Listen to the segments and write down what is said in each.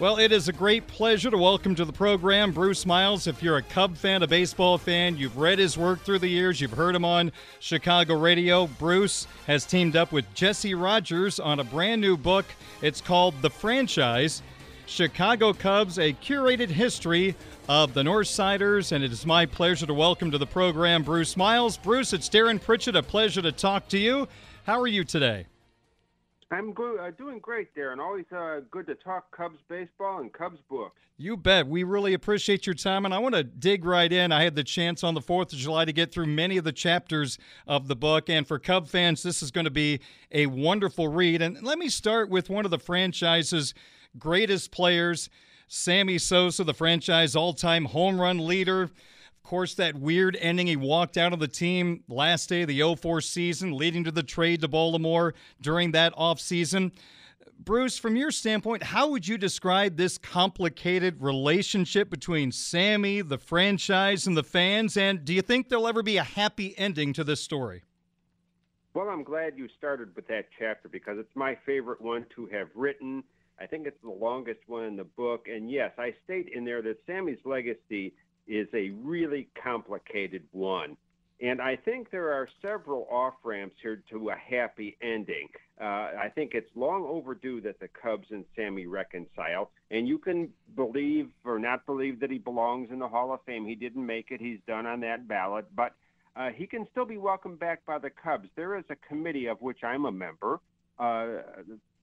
Well, it is a great pleasure to welcome to the program Bruce Miles. If you're a Cub fan, a baseball fan, you've read his work through the years, you've heard him on Chicago radio. Bruce has teamed up with Jesse Rogers on a brand new book. It's called The Franchise Chicago Cubs, a curated history of the North Siders. And it is my pleasure to welcome to the program Bruce Miles. Bruce, it's Darren Pritchett. A pleasure to talk to you. How are you today? I'm uh, doing great, Darren. Always uh, good to talk Cubs baseball and Cubs books. You bet. We really appreciate your time, and I want to dig right in. I had the chance on the 4th of July to get through many of the chapters of the book, and for Cub fans, this is going to be a wonderful read. And let me start with one of the franchise's greatest players, Sammy Sosa, the franchise all time home run leader course, that weird ending. He walked out of the team last day of the 04 season, leading to the trade to Baltimore during that offseason. Bruce, from your standpoint, how would you describe this complicated relationship between Sammy, the franchise, and the fans? And do you think there'll ever be a happy ending to this story? Well, I'm glad you started with that chapter because it's my favorite one to have written. I think it's the longest one in the book. And yes, I state in there that Sammy's legacy is a really complicated one. And I think there are several off ramps here to a happy ending. Uh, I think it's long overdue that the Cubs and Sammy reconcile. And you can believe or not believe that he belongs in the Hall of Fame. He didn't make it, he's done on that ballot. But uh, he can still be welcomed back by the Cubs. There is a committee of which I'm a member uh,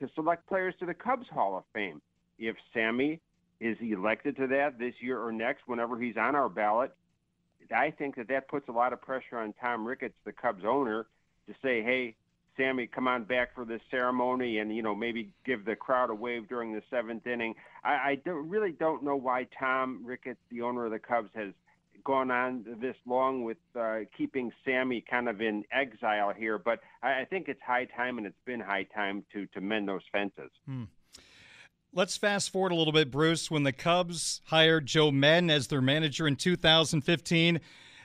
to select players to the Cubs Hall of Fame. If Sammy is elected to that this year or next, whenever he's on our ballot, I think that that puts a lot of pressure on Tom Ricketts, the Cubs owner, to say, "Hey, Sammy, come on back for this ceremony, and you know maybe give the crowd a wave during the seventh inning." I, I don't, really don't know why Tom Ricketts, the owner of the Cubs, has gone on this long with uh, keeping Sammy kind of in exile here, but I, I think it's high time, and it's been high time to to mend those fences. Hmm. Let's fast forward a little bit, Bruce. When the Cubs hired Joe Maddon as their manager in 2015,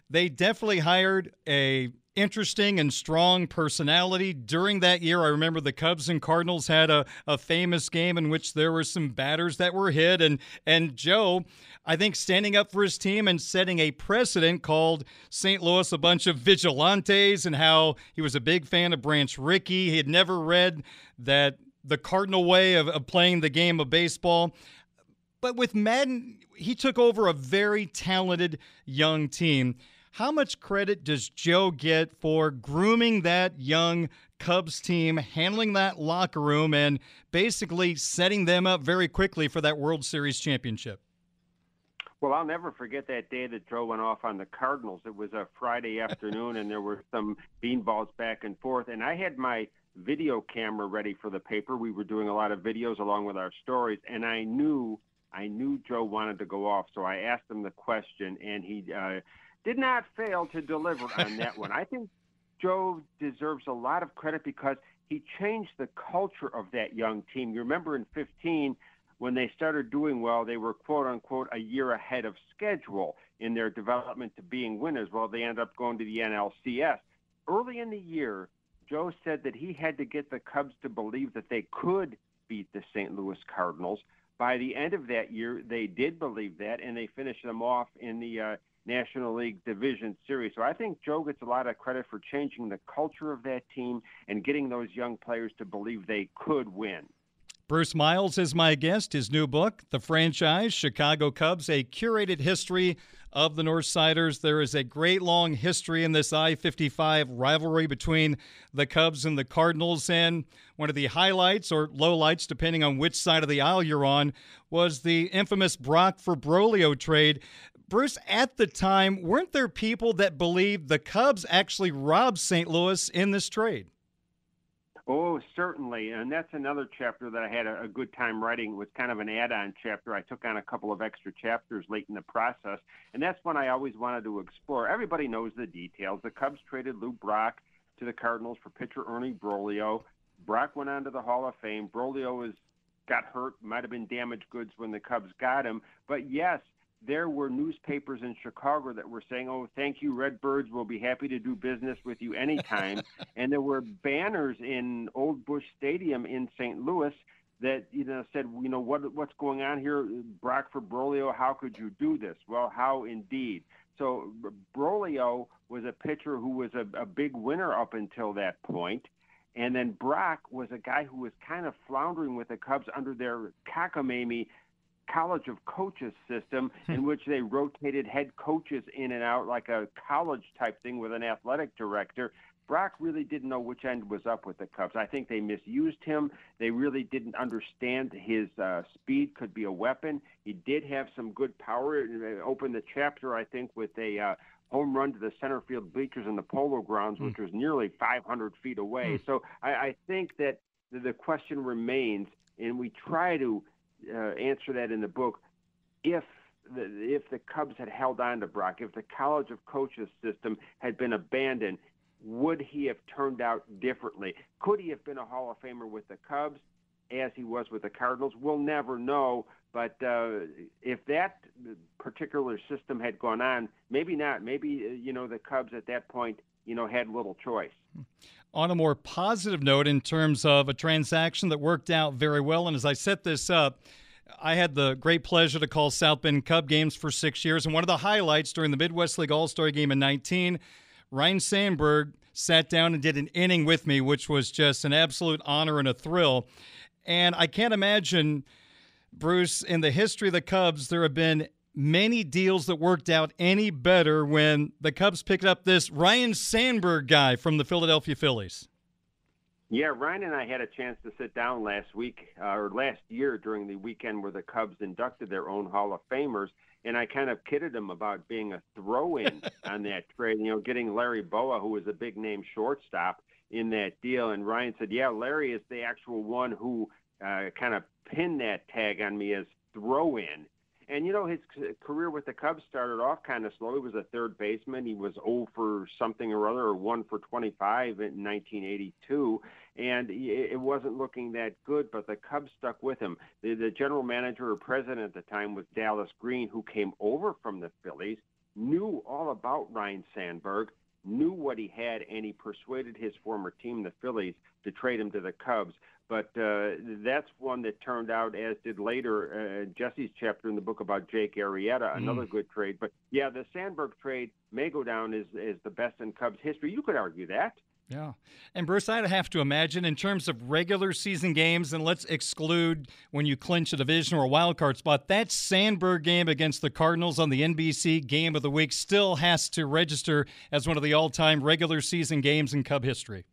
they definitely hired a interesting and strong personality. During that year, I remember the Cubs and Cardinals had a, a famous game in which there were some batters that were hit. And, and Joe, I think, standing up for his team and setting a precedent called St. Louis a bunch of vigilantes and how he was a big fan of Branch Rickey. He had never read that the cardinal way of, of playing the game of baseball. But with Maddon, he took over a very talented young team. How much credit does Joe get for grooming that young Cubs team, handling that locker room, and basically setting them up very quickly for that World Series championship? Well, I'll never forget that day that Joe went off on the Cardinals. It was a Friday afternoon, and there were some beanballs back and forth. And I had my video camera ready for the paper. We were doing a lot of videos along with our stories, and I knew I knew Joe wanted to go off, so I asked him the question, and he uh, did not fail to deliver on that one. I think Joe deserves a lot of credit because he changed the culture of that young team. You remember in 15 when they started doing well, they were quote unquote a year ahead of schedule in their development to being winners. Well, they ended up going to the NLCS. Early in the year, Joe said that he had to get the Cubs to believe that they could beat the St. Louis Cardinals. By the end of that year, they did believe that, and they finished them off in the uh, National League Division Series. So I think Joe gets a lot of credit for changing the culture of that team and getting those young players to believe they could win. Bruce Miles is my guest. His new book, The Franchise Chicago Cubs, a curated history of the North Northsiders. There is a great long history in this I 55 rivalry between the Cubs and the Cardinals. And one of the highlights or lowlights, depending on which side of the aisle you're on, was the infamous Brock for Broglio trade. Bruce, at the time, weren't there people that believed the Cubs actually robbed St. Louis in this trade? Oh, certainly. And that's another chapter that I had a, a, good time writing. It was kind of an add on chapter. I took on a couple of extra chapters late in the process. And that's one I always wanted to explore. Everybody knows the details. The Cubs traded Lou Brock to the Cardinals for pitcher Ernie Broglio. Brock went on to the Hall of Fame. Broglio was got hurt, might have been damaged goods when the Cubs got him. But yes, there were newspapers in Chicago that were saying, "Oh, thank you, Redbirds. We'll be happy to do business with you anytime." and there were banners in Old Busch Stadium in St. Louis that you know said, "You know what what's going on here, Brock for Broglio? How could you do this?" Well, how indeed. So Broglio was a pitcher who was a, a big winner up until that point. And then Brock was a guy who was kind of floundering with the Cubs under their cockamamie college of coaches system hmm. in which they rotated head coaches in and out like a college type thing with an athletic director. Brock really didn't know which end was up with the Cubs. I think they misused him. They really didn't understand his uh, speed could be a weapon. He did have some good power. It opened the chapter, I think, with a uh, home run to the center field bleachers in the Polo Grounds, which mm. was nearly 500 feet away. Mm. So I, I think that the question remains, and we try to uh, answer that in the book. If the, if the Cubs had held on to Brock, if the College of Coaches system had been abandoned, would he have turned out differently? Could he have been a Hall of Famer with the Cubs as he was with the Cardinals? We'll never know. But uh, if that particular system had gone on, maybe not. Maybe uh, you know the Cubs at that point, you know, had little choice. On a more positive note, in terms of a transaction that worked out very well, and as I set this up. I had the great pleasure to call South Bend Cub games for six years, and one of the highlights during the Midwest League All Star game in 19, Ryne Sandberg sat down and did an inning with me, which was just an absolute honor and a thrill. And I can't imagine Bruce, in the history of the Cubs, there have been many deals that worked out any better when the Cubs picked up this Ryne Sandberg guy from the Philadelphia Phillies. Yeah, Ryne and I had a chance to sit down last week uh, or last year during the weekend where the Cubs inducted their own Hall of Famers, and I kind of kidded him about being a throw-in on that trade. You know, getting Larry Bowa, who was a big name shortstop, in that deal. And Ryne said, "Yeah, Larry is the actual one who uh, kind of pinned that tag on me as throw in. And you know, his career with the Cubs started off kind of slow. He was a third baseman. He was 0 for something or other, or 1 for 25 in 1982, and it wasn't looking that good. But the Cubs stuck with him. The, the general manager or president at the time was Dallas Green, who came over from the Phillies, knew all about Ryne Sandberg, knew what he had, and he persuaded his former team, the Phillies, to trade him to the Cubs. But uh, that's one that turned out, as did later uh, Jesse's chapter in the book about Jake Arrieta, another mm. good trade. But yeah, the Sandberg trade may go down as, as the best in Cubs history. You could argue that. Yeah. And Bruce, I'd have to imagine in terms of regular season games, and let's exclude when you clinch a division or a wild card spot, that Sandberg game against the Cardinals on the NBC game of the week still has to register as one of the all time regular season games in Cub history.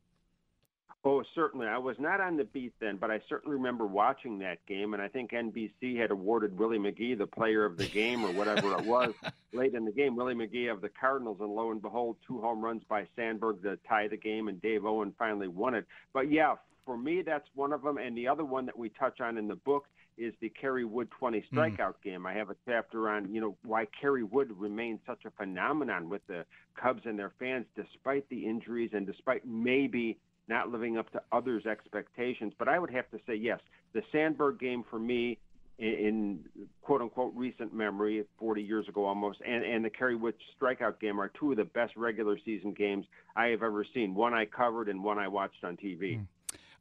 Oh, certainly. I was not on the beat then, but I certainly remember watching that game, and I think NBC had awarded Willie McGee the player of the game or whatever it was late in the game. Willie McGee of the Cardinals, and lo and behold, two home runs by Sandberg to tie the game, and Dave Owen finally won it. But yeah, for me, that's one of them. And the other one that we touch on in the book is the Kerry Wood 20 hmm. strikeout mm. game. I have a chapter on, you know, why Kerry Wood remains such a phenomenon with the Cubs and their fans despite the injuries and despite maybe not living up to others' expectations. But I would have to say, yes, the Sandberg game for me in, in quote unquote recent memory, 40 years ago almost, and, and the Kerry Wood strikeout game are two of the best regular season games I have ever seen. One I covered and one I watched on TV. Mm.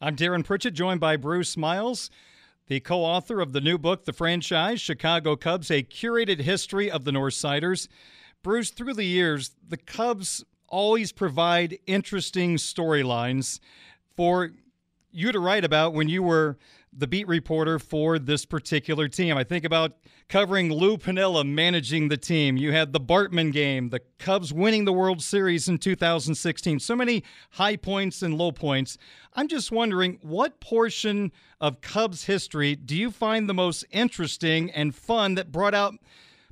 I'm Darren Pritchett, joined by Bruce Miles the co author of the new book, The Franchise Chicago Cubs, a curated history of the North Northsiders. Bruce, through the years, the Cubs always provide interesting storylines for you to write about when you were the beat reporter for this particular team. I think about covering Lou Piniella managing the team. You had the Bartman game, the Cubs winning the World Series in 2016. So many high points and low points. I'm just wondering what portion of Cubs history do you find the most interesting and fun that brought out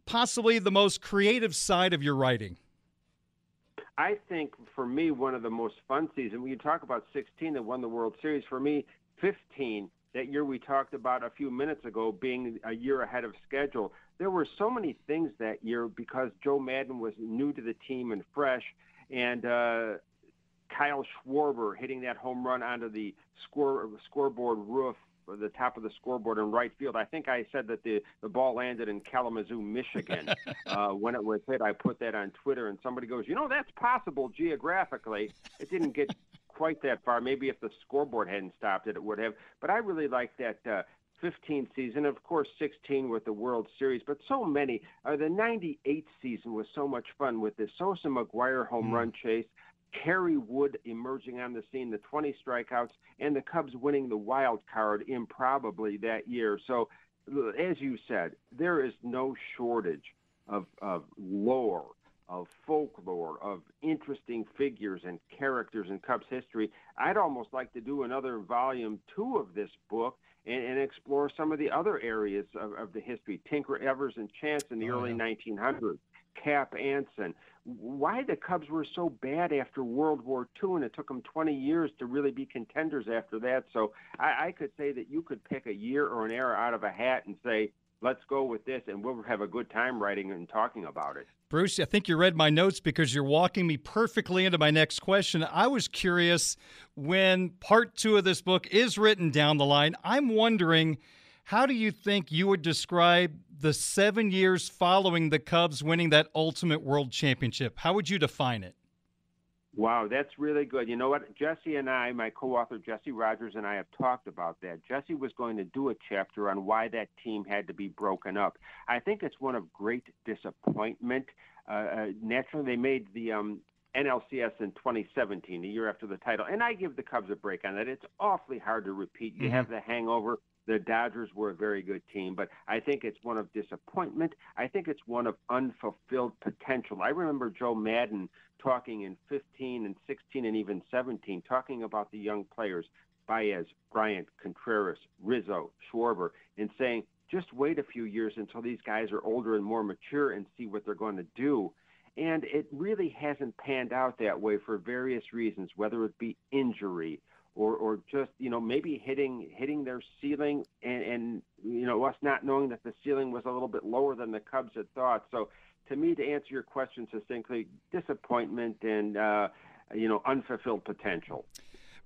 possibly the most creative side of your writing? I think for me, one of the most fun seasons, when you talk about 16 that won the World Series, for me, 15, that year we talked about a few minutes ago, being a year ahead of schedule. There were so many things that year because Joe Maddon was new to the team and fresh, and uh, Kyle Schwarber hitting that home run onto the score scoreboard roof the top of the scoreboard in right field. I think I said that the, the ball landed in Kalamazoo, Michigan. uh, when it was hit, I put that on Twitter, and somebody goes, you know, that's possible geographically. It didn't get quite that far. Maybe if the scoreboard hadn't stopped it, it would have. But I really like that. Uh, 15 season, of course 16 with the World Series, but so many. Uh, the 98 season was so much fun with the Sosa McGwire home mm. run chase. Kerry Wood emerging on the scene, the 20 strikeouts, and the Cubs winning the wild card improbably that year. So, as you said, there is no shortage of, of lore, of folklore, of interesting figures and characters in Cubs history. I'd almost like to do another volume two of this book and, and explore some of the other areas of, of the history. Tinker Evers and Chance in the oh, early yeah. 1900s. Cap Anson. Why the Cubs were so bad after World War II, and it took them 20 years to really be contenders after that. So I, I could say that you could pick a year or an era out of a hat and say, let's go with this, and we'll have a good time writing and talking about it. Bruce, I think you read my notes because you're walking me perfectly into my next question. I was curious when part two of this book is written down the line, I'm wondering how do you think you would describe the seven years following the Cubs winning that ultimate world championship? How would you define it? Wow, that's really good. You know what? Jesse and I, my co author Jesse Rogers, and I have talked about that. Jesse was going to do a chapter on why that team had to be broken up. I think it's one of great disappointment. Uh, uh, naturally, they made the um, NLCS in 2017, the year after the title. And I give the Cubs a break on that. It's awfully hard to repeat. You mm-hmm. have the hangover the Dodgers were a very good team, but I think it's one of disappointment. I think it's one of unfulfilled potential. I remember Joe Maddon talking in 15 and 16 and even 17, talking about the young players, Baez, Bryant, Contreras, Rizzo, Schwarber, and saying, just wait a few years until these guys are older and more mature and see what they're going to do. And it really hasn't panned out that way for various reasons, whether it be injury or or just you know maybe hitting hitting their ceiling and and you know us not knowing that the ceiling was a little bit lower than the Cubs had thought. So to me, to answer your question succinctly, disappointment and uh, you know unfulfilled potential.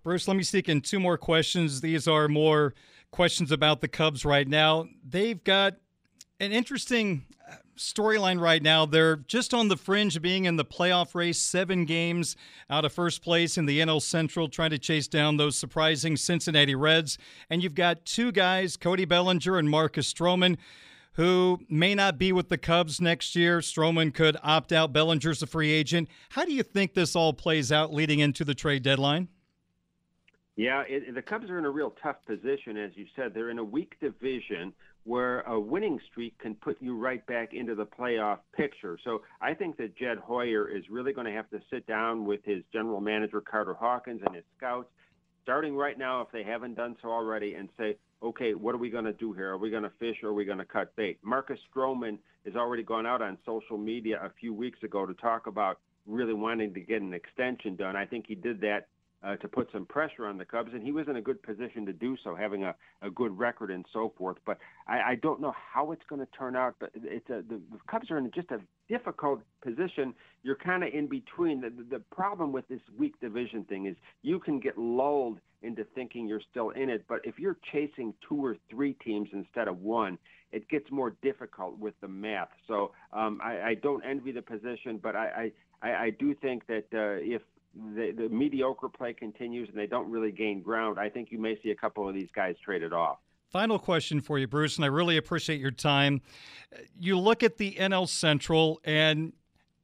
Bruce, let me sneak in two more questions. These are more questions about the Cubs right now. They've got an interesting storyline right now. They're just on the fringe of being in the playoff race, seven games out of first place in the NL Central, trying to chase down those surprising Cincinnati Reds. And you've got two guys, Cody Bellinger and Marcus Stroman, who may not be with the Cubs next year. Stroman could opt out. Bellinger's a free agent. How do you think this all plays out leading into the trade deadline? Yeah, it, the Cubs are in a real tough position, as you said. They're in a weak division where a winning streak can put you right back into the playoff picture. So I think that Jed Hoyer is really going to have to sit down with his general manager, Carter Hawkins, and his scouts, starting right now, if they haven't done so already, and say, okay, what are we going to do here? Are we going to fish or are we going to cut bait? Marcus Stroman has already gone out on social media a few weeks ago to talk about really wanting to get an extension done. I think he did that uh, to put some pressure on the Cubs, and he was in a good position to do so, having a, a good record and so forth. But I, I don't know how it's going to turn out. But it's a, the, the Cubs are in just a difficult position. You're kind of in between. The, the problem with this weak division thing is you can get lulled into thinking you're still in it, but if you're chasing two or three teams instead of one, it gets more difficult with the math. So um, I, I don't envy the position, but I, I, I do think that uh, if the, the mediocre play continues and they don't really gain ground, I think you may see a couple of these guys traded off. Final question for you, Bruce, and I really appreciate your time. You look at the NL Central, and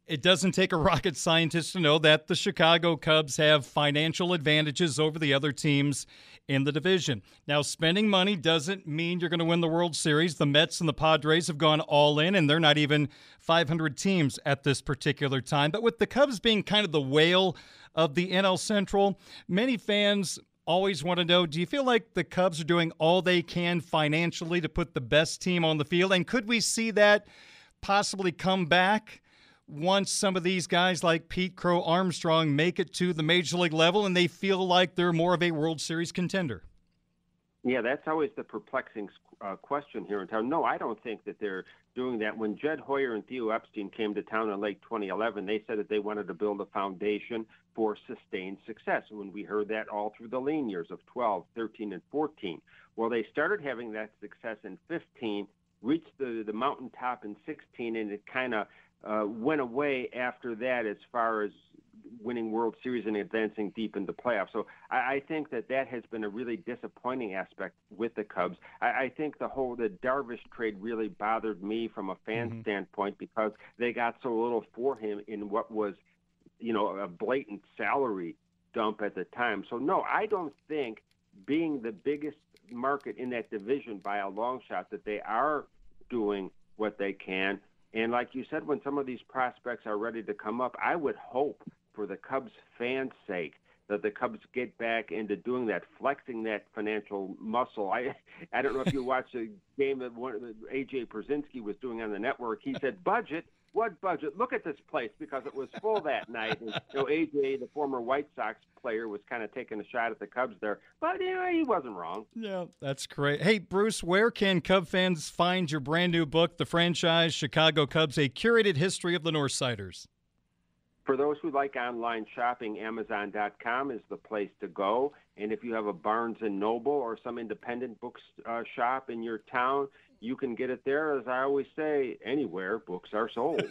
it doesn't take a rocket scientist to know that the Chicago Cubs have financial advantages over the other teams in the division. Now, spending money doesn't mean you're going to win the World Series. The Mets and the Padres have gone all in, and they're not even 500 teams at this particular time. But with the Cubs being kind of the whale of the NL Central, many fans always want to know do you feel like the Cubs are doing all they can financially to put the best team on the field? And could we see that possibly come back? Once some of these guys like Pete Crow-Armstrong make it to the major league level and they feel like they're more of a World Series contender? Yeah, that's always the perplexing uh, question here in town. No, I don't think that they're doing that. When Jed Hoyer and Theo Epstein came to town in late 2011, they said that they wanted to build a foundation for sustained success. When we heard that all through the lean years of 12, 13, and 14. Well, they started having that success in 15, reached the, the mountaintop in 16, and it kind of uh, went away after that as far as winning World Series and advancing deep into playoffs. So I, I think that that has been a really disappointing aspect with the Cubs. I, I think the whole the Darvish trade really bothered me from a fan mm-hmm. standpoint because they got so little for him in what was, you know, a blatant salary dump at the time. So no, I don't think being the biggest market in that division by a long shot that they are doing what they can. And like you said, when some of these prospects are ready to come up, I would hope for the Cubs fans' sake that the Cubs get back into doing that, flexing that financial muscle. I I don't know if you watched the game that one AJ Pierzynski was doing on the network. He said budget. What budget? Look at this place because it was full that night. And, you know, AJ, the former White Sox player, was kind of taking a shot at the Cubs there, but you know, he wasn't wrong. Yeah, that's great. Hey, Bruce, where can Cub fans find your brand new book, The Franchise Chicago Cubs: A Curated History of the Northsiders? For those who like online shopping, Amazon.com is the place to go. And if you have a Barnes and Noble or some independent books uh, shop in your town, you can get it there. As I always say, anywhere books are sold.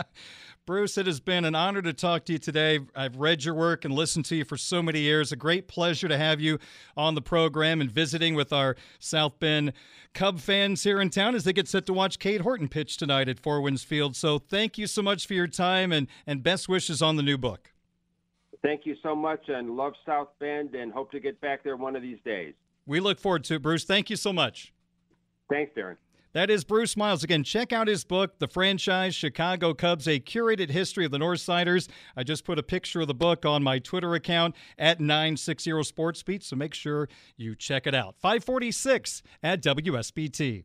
Bruce, it has been an honor to talk to you today. I've read your work and listened to you for so many years. A great pleasure to have you on the program and visiting with our South Bend Cub fans here in town as they get set to watch Cade Horton pitch tonight at Four Winds Field. So thank you so much for your time and, and best wishes on the new book. Thank you so much and love South Bend and hope to get back there one of these days. We look forward to it, Bruce. Thank you so much. Thanks, Darren. That is Bruce Miles. Again, check out his book, The Franchise Chicago Cubs, a curated history of the Northsiders. I just put a picture of the book on my Twitter account at 960 Sports Beat, so make sure you check it out. 546 at WSBT.